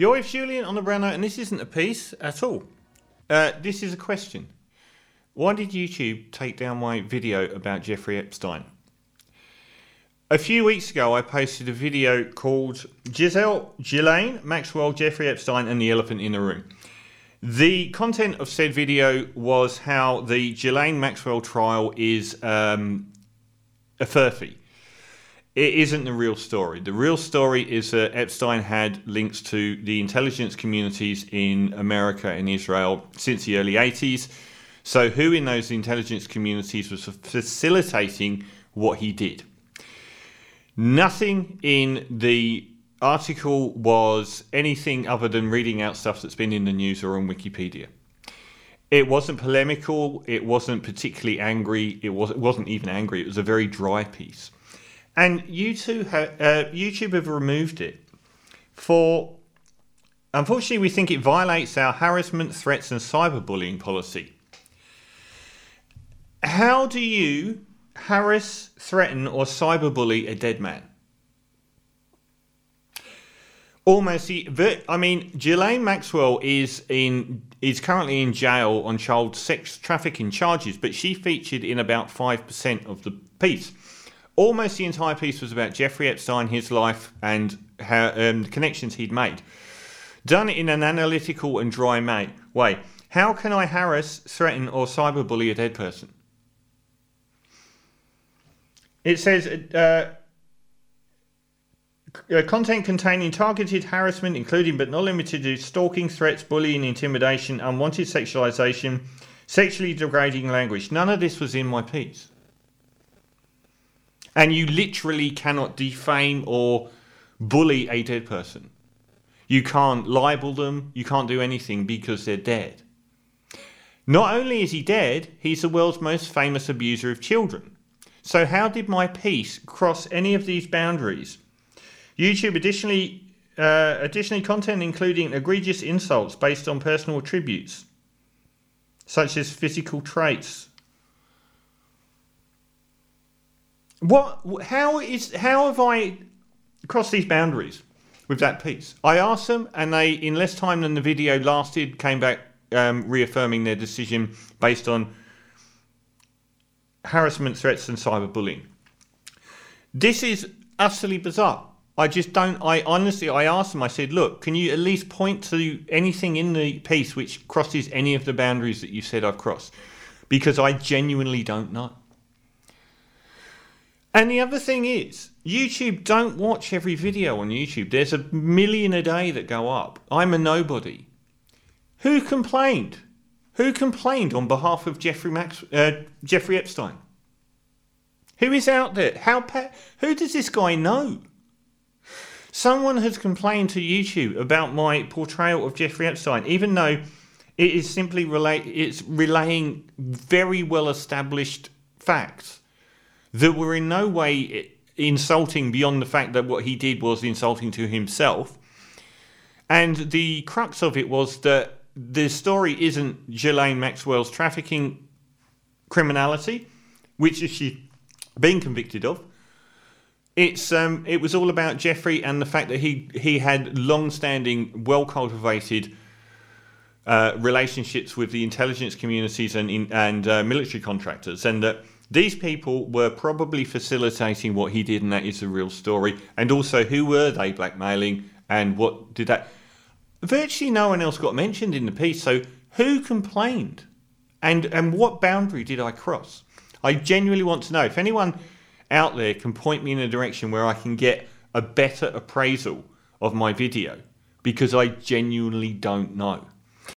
You're with Julian on the brown note, and this isn't a piece at all. Uh, this is a question. Why did YouTube take down my video about Jeffrey Epstein? A few weeks ago, I posted a video called Giselle, Ghislaine, Maxwell, Jeffrey Epstein, and the Elephant in the Room. The content of said video was how the Ghislaine Maxwell trial is um, a furphy it isn't the real story. The real story is that Epstein had links to the intelligence communities in America and Israel since the early 80s. So, who in those intelligence communities was facilitating what he did? Nothing in the article was anything other than reading out stuff that's been in the news or on Wikipedia. It wasn't polemical, it wasn't particularly angry, it, was, it wasn't even angry, it was a very dry piece. And YouTube, uh, YouTube have removed it for. Unfortunately, we think it violates our harassment, threats, and cyberbullying policy. How do you harass, threaten, or cyberbully a dead man? Almost, I mean, Ghislaine Maxwell is in is currently in jail on child sex trafficking charges, but she featured in about five percent of the piece almost the entire piece was about Jeffrey Epstein, his life, and how, um, the connections he'd made. Done in an analytical and dry mate, way. How can I harass, threaten, or cyberbully a dead person? It says uh, uh, content containing targeted harassment, including but not limited to stalking, threats, bullying, intimidation, unwanted sexualization, sexually degrading language. None of this was in my piece. And you literally cannot defame or bully a dead person. You can't libel them, you can't do anything because they're dead. Not only is he dead, he's the world's most famous abuser of children. So, how did my piece cross any of these boundaries? YouTube additionally, uh, additionally content including egregious insults based on personal attributes, such as physical traits, What? How is? How have I crossed these boundaries with that piece? I asked them, and they, in less time than the video lasted, came back um, reaffirming their decision based on harassment, threats, and cyberbullying. This is utterly bizarre. I just don't. I honestly, I asked them. I said, "Look, can you at least point to anything in the piece which crosses any of the boundaries that you said I've crossed?" Because I genuinely don't know. And the other thing is, YouTube don't watch every video on YouTube. There's a million a day that go up. I'm a nobody. Who complained? Who complained on behalf of Jeffrey Max, uh, Jeffrey Epstein? Who is out there? How pa- who does this guy know? Someone has complained to YouTube about my portrayal of Jeffrey Epstein, even though it is simply relate it's relaying very well established facts that were in no way insulting beyond the fact that what he did was insulting to himself. And the crux of it was that the story isn't Ghislaine Maxwell's trafficking criminality, which she's been convicted of. It's um, it was all about Jeffrey and the fact that he he had long-standing, well-cultivated uh, relationships with the intelligence communities and in, and uh, military contractors, and that these people were probably facilitating what he did, and that is the real story. And also, who were they blackmailing, and what did that? Virtually no one else got mentioned in the piece. So, who complained, and and what boundary did I cross? I genuinely want to know. If anyone out there can point me in a direction where I can get a better appraisal of my video, because I genuinely don't know.